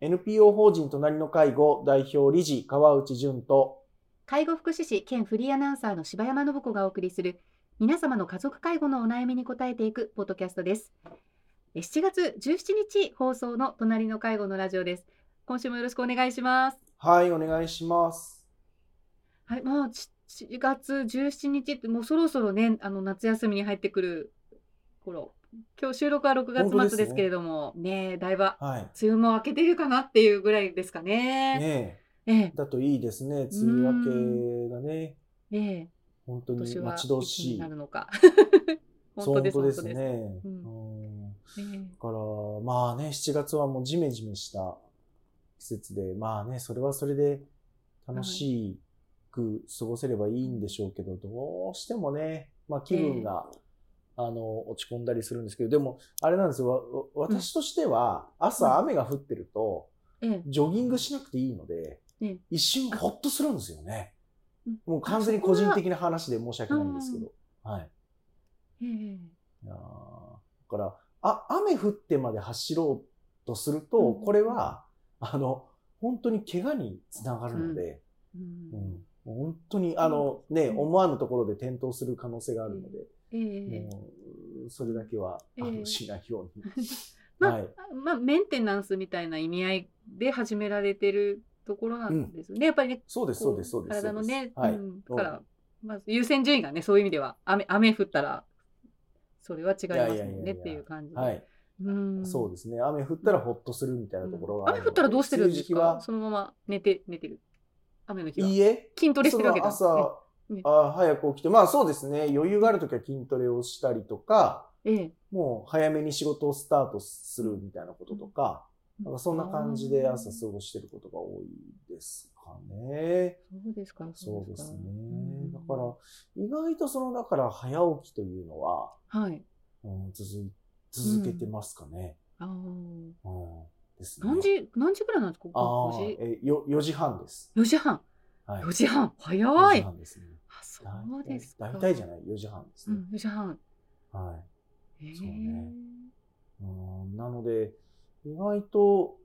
NPO 法人隣の介護代表理事川内淳と介護福祉士兼フリーアナウンサーの柴山信子がお送りする皆様の家族介護のお悩みに答えていくポッドキャストです。7月17日放送の隣の介護のラジオです。今週もよろしくお願いします。はいお願いします。はいもう7月17日ってもうそろそろねあの夏休みに入ってくる頃今日収録は6月末ですけれどもねねだいぶ梅雨も明けてるかなっていうぐらいですかね。ねえ。えだといいですね。梅雨明けがね。ええ。本当に待ち遠しい。なるのか。本当ですね。うん、だからまあね7月はもうジメジメした季節でまあねそれはそれで楽しく過ごせればいいんでしょうけど、どうしてもねまあ気分が、えあの、落ち込んだりするんですけど、でも、あれなんですよ。私としては、朝雨が降ってると、ジョギングしなくていいので、一瞬ほっとするんですよね。もう完全に個人的な話で申し訳ないんですけど。はい。だから、あ、雨降ってまで走ろうとすると、これは、あの、本当に怪我につながるので、うん、本当に、あの、ね、思わぬところで転倒する可能性があるので、えもうそれだけは、あのしないように。まあ、はい、まあ、メンテナンスみたいな意味合いで始められてるところなんですね。うん、やっぱりね。そうです、そうです、そうです。体のね、はい、うん、だから、まず優先順位がね、そういう意味では、雨、雨降ったら、それは違いますもんねっていう感じで。はい。うん、そうですね。雨降ったらほっとするみたいなところが、うん、雨降ったらどうしてるんですか？そのまま寝て、寝てる。雨の日は。いいえ。筋トレしてるわけだ、朝、あ早く起きて、まあそうですね、余裕があるときは筋トレをしたりとか、ええ、もう早めに仕事をスタートするみたいなこととか、なんかそんな感じで朝過ごしてることが多いですかね。そうですか。そうですね。だから、意外とその、だから早起きというのは、はい。うん、続続けてますかね。うん、ああ。うんですね。何時、何時ぐらいなんですかああ、え、よ、4時半です。4時半。はい、4時半。早い。4時半ですね。そうですか。大体じゃない、4時半ですね。うん、4時半。はい。そうね。うん、なので、意外と、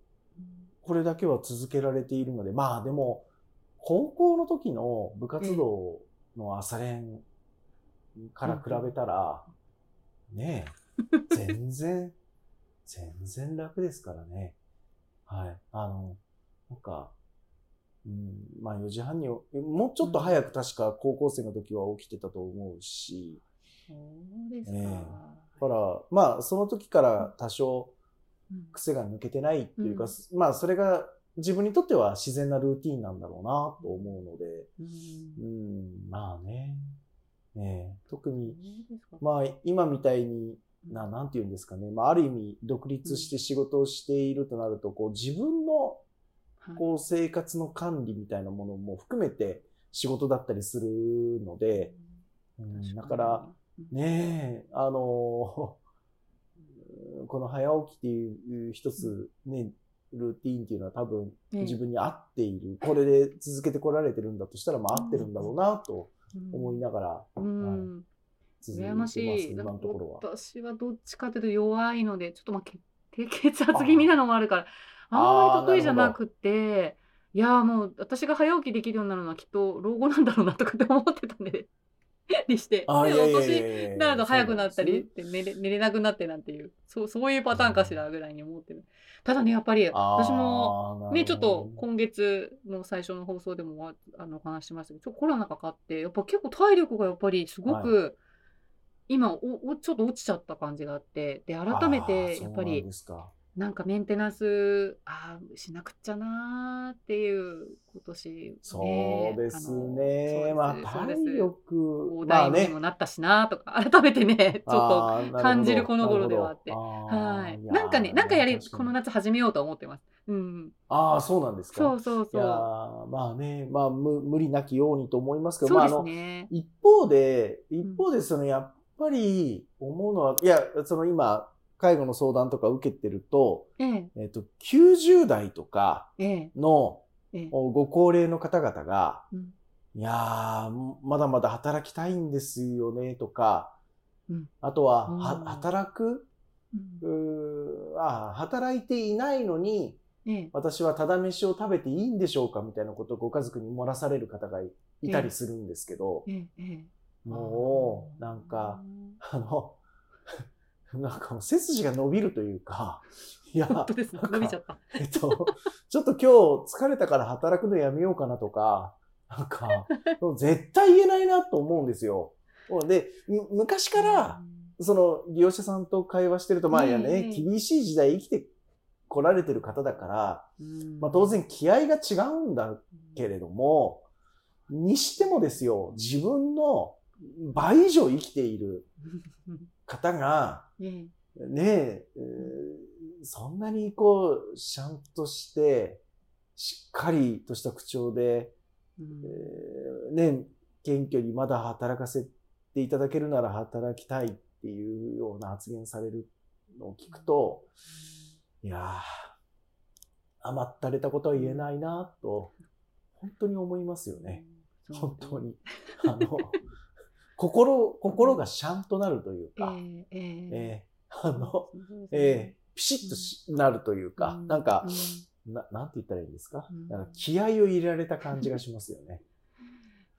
これだけは続けられているので、まあでも、高校の時の部活動の朝練から比べたら、ねえ、全然、全然楽ですからね。はい。あの、なんか、うん、まあ4時半に、もうちょっと早く確か高校生の時は起きてたと思うし、そうですか。えー、だから、まあその時から多少癖が抜けてないっていうか、うん、まあそれが自分にとっては自然なルーティンなんだろうなと思うので、うん、うんまあね、ね特に、まあ今みたいに、ななんて言うんですかね、まあある意味独立して仕事をしているとなると、こう自分のこう生活の管理みたいなものも含めて仕事だったりするので、うん、だからねえ、あの、この早起きっていう一つね、ルーティーンっていうのは多分自分に合っている、これで続けてこられてるんだとしたら、まあ合ってるんだろうなと思いながら、うん、はい、続いてます、今のところは。私はどっちかというと弱いので、ちょっとまあ低血圧気味なのもあるから、あんまり得意じゃなくて、いやもう私が早起きできるようになるのはきっと老後なんだろうなとかって思ってたんで にして、お年になると早くなったりって寝れ寝れなくなってなんていうそうそういうパターンかしらぐらいに思ってる。ただねやっぱり私もねちょっと今月の最初の放送でもあの話しましたけどちょコロナかかってやっぱ結構体力がやっぱりすごく、はい、今おおちょっと落ちちゃった感じがあってで改めてやっぱり。なんかメンテナンスあしなくっちゃなっていう今年、ね、そうですね。まあ体力大事にもなったしなとか、改めてねちょっと感じるこの頃ではあって、はい。なんかねなんかやりこの夏始めようと思ってます。うん。ああそうなんですか。そうそうそう。いやまあねまあ無無理なきようにと思いますけど、まああの一方で一方でそのやっぱり思うのは、いやその今介護の相談とか受けてると、ええ。えっと、90代とかの、ご高齢の方々が、うん、いやまだまだ働きたいんですよねとか、うん、あとは、は働く、うん、あ働いていないのに、私はただ飯を食べていいんでしょうかみたいなことをご家族に漏らされる方がいたりするんですけど、もう、なんか、あの、なんか背筋が伸びるというか、いや、本当ですね。伸びちゃった。えっと、ちょっと今日疲れたから働くのやめようかなとか、なんか、絶対言えないなと思うんですよ。で、昔から、その利用者さんと会話してると、まあやね、厳しい時代生きて来られてる方だから、まあ当然気合が違うんだけれども、にしてもですよ、自分の倍以上生きている 方が、ねえ、そんなにこう、ちゃんとして、しっかりとした口調で、えー、ね、謙虚にまだ働かせていただけるなら働きたいっていうような発言されるのを聞くと、いやー、甘ったれたことは言えないなと、本当に思いますよね。本当に。あの、心、心がシャンとなるというか、えー、えー、えー、あの、えー、ピシッとし、なるというか、うん、なんか、うん、な、なんて言ったらいいんですか,、うん、か気合を入れられた感じがしますよ ね。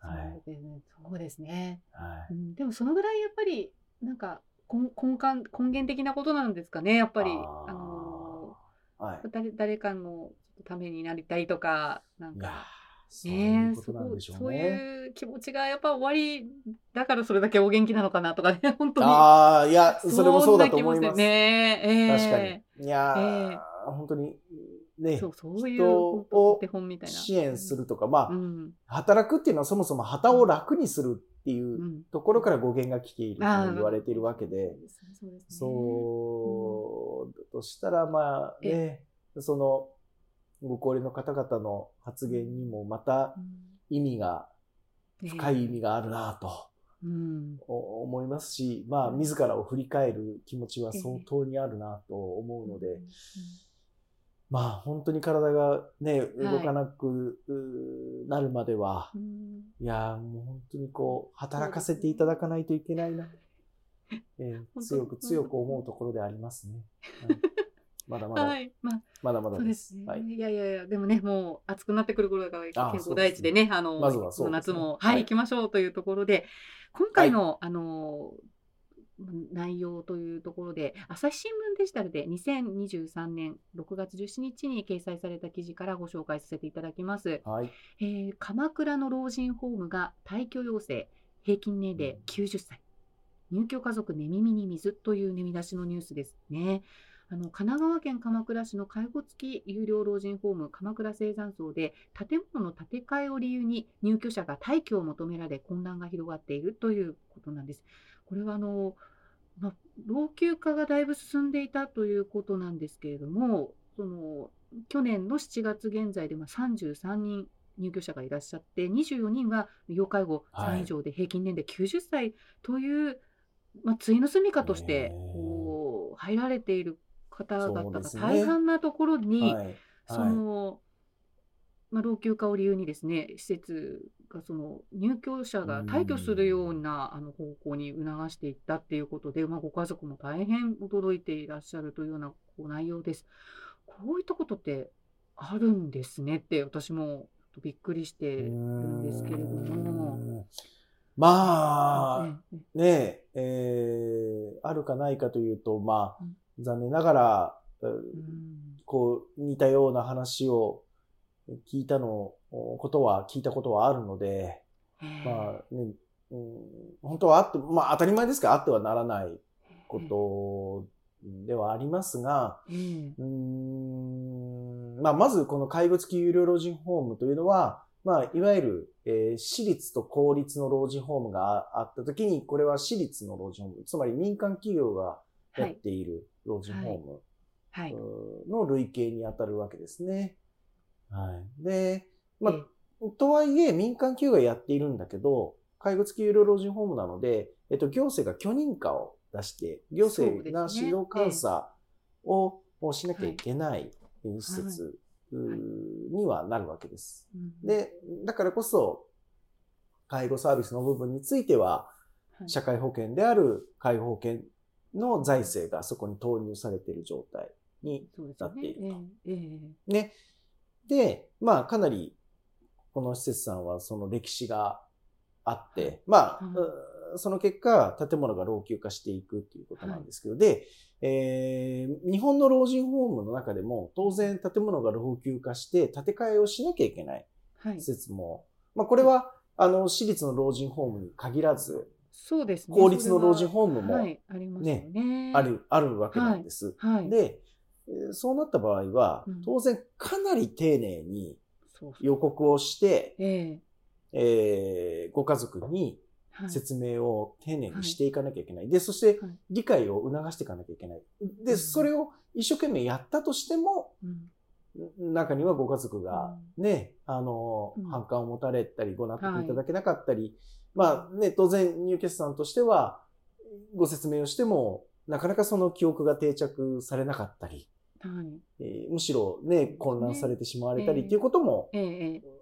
はい、そうですね、はい、うん、でもそのぐらいやっぱりなんか根根幹根源的なことなんですかねやっぱり。あのー、はい、誰誰かのためになりたいとかなんかそういうことなんでしょうね。そういう気持ちがやっぱ終わりだからそれだけお元気なのかなとかね、本当に。ああ、いや、それもそうだと思います。ねえー、確かに。いや、えー、本当に、ね、そうそういう人手本みたいな。支援するとか、まあ、うん、働くっていうのはそもそも旗を楽にするっていうところから語源が来ていると言われているわけで、そう、としたら、まあね、その、ご高齢の方々の発言にもまた意味が、深い意味があるなと。思いますし、まあ、自らを振り返る気持ちは相当にあるなと思うので、まあ、本当に体がね、動かなくなるまでは、いや、もう本当にこう、働かせていただかないといけないな、えー、強く強く思うところでありますね。まだまだ。はい。まあ、まだまだです。ねはい、いやいやいや、でもね、もう暑くなってくる頃だから健康第一でね、あの、まずはそう、ね、夏も、はい、はい、行きましょうというところで、今回の、はい、あの、内容というところで、朝日新聞デジタルで2023年6月17日に掲載された記事からご紹介させていただきます。はい、えー、鎌倉の老人ホームが退去要請、平均年齢90歳。入居家族寝耳に水という寝見出しのニュースですね。あの神奈川県鎌倉市の介護付き有料老人ホーム鎌倉青山荘で建物の建て替えを理由に入居者が退去を求められ混乱が広がっているということなんです。これはあの、まあ、老朽化がだいぶ進んでいたということなんですけれどもその去年の7月現在で33人入居者がいらっしゃって24人は要介護3以上で平均年齢90歳という、はい、まあ、対の住みかとしてこう入られている方々が大半なところに、そ、ねはい、の、まあ、老朽化を理由にですね施設がその入居者が退去するようなあの方向に促していったっていうことで、まあ、ご家族も大変驚いていらっしゃるというようなこう内容です。こういったことってあるんですねって私もびっくりしてるん。ですけれども。まあ、ねえー、あるかないかというと、まあ、残念ながら、こう、似たような話を聞いたの、ことは、聞いたことはあるので、まあね、うん、本当はあって、まあ当たり前ですがあってはならないことではありますが、うん、まあまずこの介護付き有料老人ホームというのは、まあいわゆる、えー、私立と公立の老人ホームがあったときに、これは私立の老人ホーム、つまり民間企業がやっている老人ホーム。の類型に当たるわけですね。はい。で、まあ、とはいえ民間企業がやっているんだけど、介護付き有料老人ホームなので、えっと、行政が許認可を出して、行政が指導監査をしなきゃいけない施設にはなるわけです。で、だからこそ、介護サービスの部分については、社会保険である介護保険の財政がそこに投入されている状態になっていると。ね。で、まあ、かなり、この施設さんはその歴史があって、まあ、その結果、建物が老朽化していくっていうことなんですけど、はい、で、えー、日本の老人ホームの中でも、当然建物が老朽化して建て替えをしなきゃいけない施設も、はい、まあ、これは、あの、私立の老人ホームに限らず、そうですね。公立の老人ホームも、ね、ありますね。ある、あるわけなんです。はい。で、そうなった場合は、当然かなり丁寧に予告をして、ええご家族に説明を丁寧にしていかなきゃいけない。で、そして理解を促していかなきゃいけない。で、それを一生懸命やったとしても、中にはご家族がね、あの、反感を持たれたり、ご納得いただけなかったり、まあね、当然入居者さんとしては、ご説明をしても、なかなかその記憶が定着されなかったり、はい。えー、むしろね、混乱されてしまわれたりっていうことも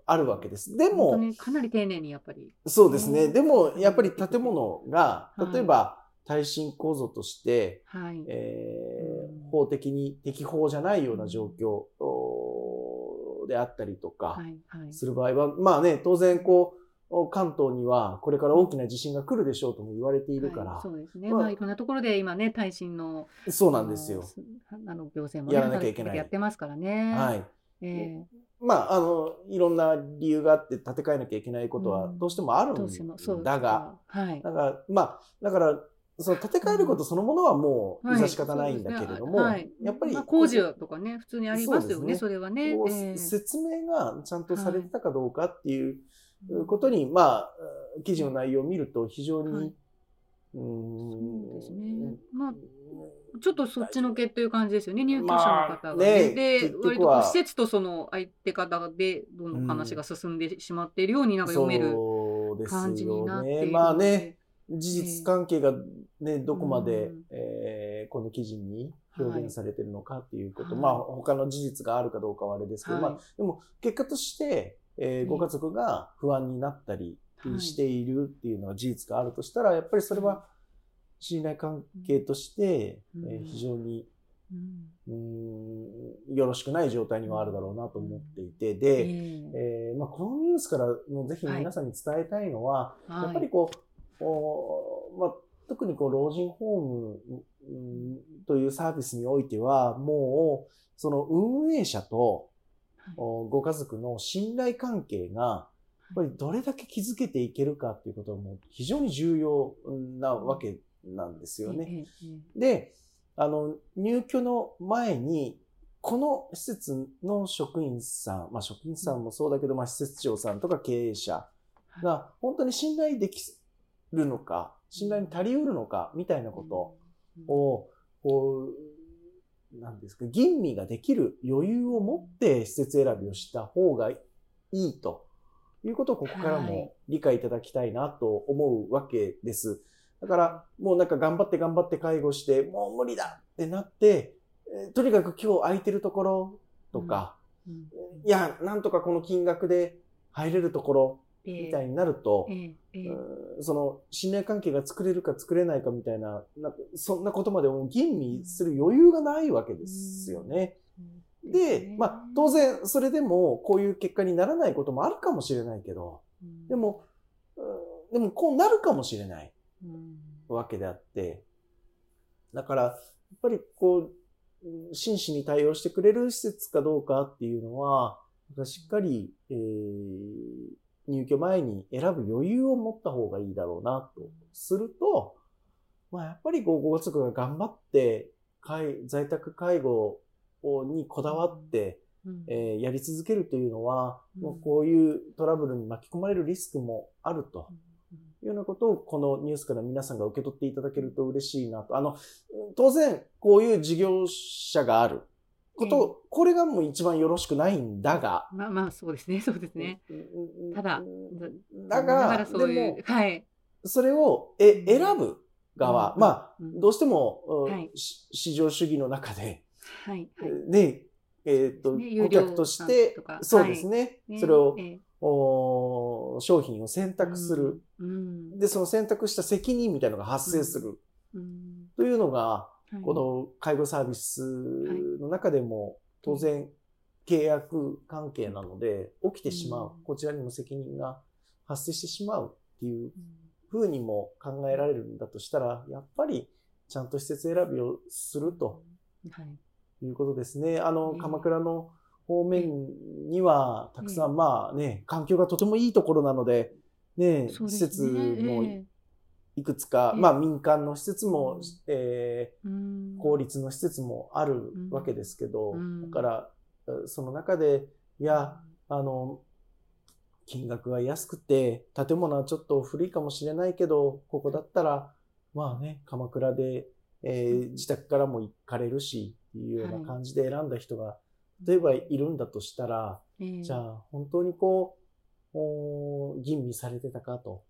あるわけです。でも、かなり丁寧にやっぱり。そうですね。でも、やっぱり建物が、例えば、耐震構造として、はい、えー、法的に適法じゃないような状況であったりとかする場合は、まあね、当然こう、関東にはこれから大きな地震が来るでしょうとも言われているから、はい、そうですね、まあ、まあ、いろんなところで今ね耐震のそうなんですよ。あの行政も、ね、やらなきゃいけない。やってますからね。はい。えー、まああのいろんな理由があって建て替えなきゃいけないことはどうしてもあるんだが、はい、だからまあだからその建て替えることそのものはもう致し方ないんだけれども、はい、やっぱり、まあ、工事とかね普通にありますよね、ね、それはね、えー、説明がちゃんとされてたかどうかっていう、ことに、まあ、記事の内容を見ると非常に、はい、うん。そうですね。まあちょっとそっちのけという感じですよね、入居者の方がね。ねで、割と施設とその相手方でどんどん話が進んでしまっているようになんか読める感じになっている、ね、まあね、事実関係がね、どこまで、うん、えー、この記事に表現されてるのかっていうこと、はい、まあ他の事実があるかどうかはあれですけど、はい、まあでも結果として、えー、ご家族が不安になったりしているっていうのが事実があるとしたら、やっぱりそれは信頼関係として、えー、非常に、うん、よろしくない状態にはあるだろうなと思っていて、で、えー、まあ、このニュースからもぜひ皆さんに伝えたいのは、はい、やっぱりこう、おまあ、特にこう老人ホームというサービスにおいては、もう、その運営者と、ご家族の信頼関係が、やっぱりどれだけ築けていけるかっていうことはもう非常に重要なわけなんですよね。で、あの、入居の前に、この施設の職員さん、まあ職員さんもそうだけど、まあ施設長さんとか経営者が本当に信頼できるのか、信頼に足りうるのか、みたいなことを、こう、なんです。か、吟味ができる余裕を持って施設選びをした方がいいということをここからも理解いただきたいなと思うわけです。だから、もうなんか頑張って頑張って介護して、もう無理だってなって、とにかく今日空いてるところとか、うん。うん、いや、なんとかこの金額で入れるところみたいになると、その信頼関係が作れるか作れないかみたいな、なそんなことまで吟味する余裕がないわけですよね。で、まあ当然それでもこういう結果にならないこともあるかもしれないけど、でも、でもこうなるかもしれないわけであって、だからやっぱりこう、真摯に対応してくれる施設かどうかっていうのは、しっかり、えー、入居前に選ぶ余裕を持った方がいいだろうなとすると、まあ、やっぱりご家族が頑張って在宅介護にこだわって、うん、えー、やり続けるというのは、うん、もうこういうトラブルに巻き込まれるリスクもあると。いうようなことをこのニュースから皆さんが受け取っていただけると嬉しいなと。あの、当然、こういう事業者がある。こと、これがもう一番よろしくないんだが。まあまあ、そうですね、そうですね。ただ、だが、でも、はい。それを、え、選ぶ側、まあ、どうしても、市場主義の中で、はい。ね、えっと、顧客として、そうですね、それを、お商品を選択する、で、その選択した責任みたいなのが発生する。というのが、この介護サービスの中でも当然契約関係なので起きてしまう、こちらにも責任が発生してしまうっていうふうにも考えられるんだとしたら、やっぱりちゃんと施設選びをするとい。うことですね。あの、鎌倉の方面にはたくさん、まあね、環境がとてもいいところなので、ね、施設もいくつか、まあ民間の施設も、えー、公立の施設もあるわけですけど、だからその中で、いや、あの、金額が安くて、建物はちょっと古いかもしれないけど、ここだったら、まあね、鎌倉で、えー、自宅からも行かれるし、っていうような感じで選んだ人が、例えばいるんだとしたら、じゃあ本当にこう、吟味されてたかと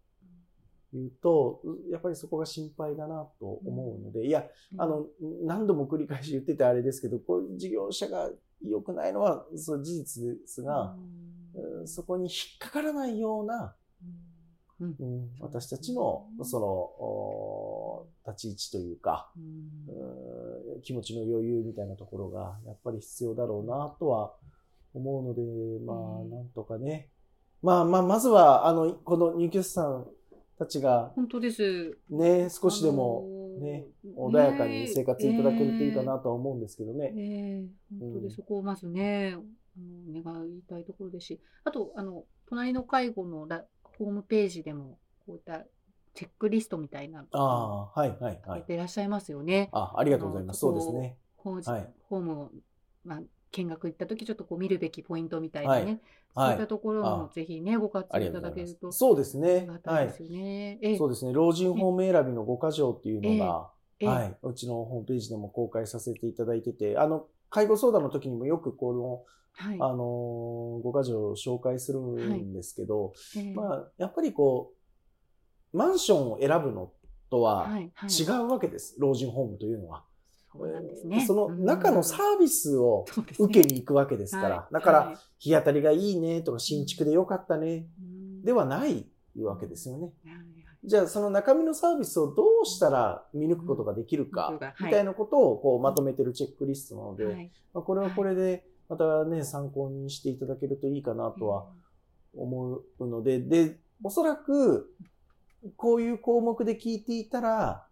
いうと、やっぱりそこが心配だなと思うので、いや、あの、何度も繰り返し言っててあれですけど、こういう事業者が良くないのは、そう事実ですが、そこに引っかからないような、うん、私たちの、その、立ち位置というか、うん、気持ちの余裕みたいなところが、やっぱり必要だろうなとは思うので、まあ、なんとかね。まあまあ、まずは、あの、この入居者さんたちが、本当です。ね、少しでも、ね、穏やかに生活いただけるといいかなとは思うんですけどね。えー、本当で、そこをまずね、願いたいところですし、あと、あの、隣の介護のホームページでも、こういったチェックリストみたいなああ、はいはいはい。ていらっしゃいますよね。あ、ありがとうございます。そうですね。ホームを、まあ、見学行った時ちょっとこう見るべきポイントみたいなね、はい、そういったところもぜひねご活用いただけるとそうですね。はい。そうですね。老人ホーム選びの5箇条っていうのが、はい、うちのホームページでも公開させていただいてて、あの介護相談の時にもよくこのはい、あの5箇条を紹介するんですけど、はい。えー、まあ、やっぱりこう、マンションを選ぶのとは違うわけです、はいはい、老人ホームというのは。そうなんですね。その中のサービスを受けに行くわけですから。だから、日当たりがいいねとか、新築でよかったね、ではないわけですよね。じゃあ、その中身のサービスをどうしたら見抜くことができるか、みたいなことをこうまとめてるチェックリストなので、まあ、これはこれで、またね、参考にしていただけるといいかなとは思うので、で、おそらく、こういう項目で聞いていたら、うん、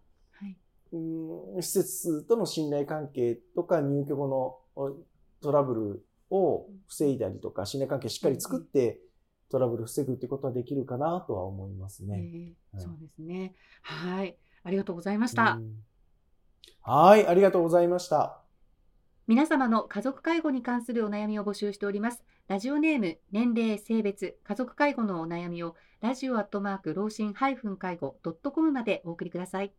施設との信頼関係とか入居後のトラブルを防いだりとか、信頼関係しっかり作ってトラブル防ぐってことはできるかなとは思いますね。そうですね。はい。ありがとうございました。はい。ありがとうございました。皆様の家族介護に関するお悩みを募集しております。ラジオネーム、年齢、性別、家族介護のお悩みをラジオアットマーク老人介護 .com までお送りください。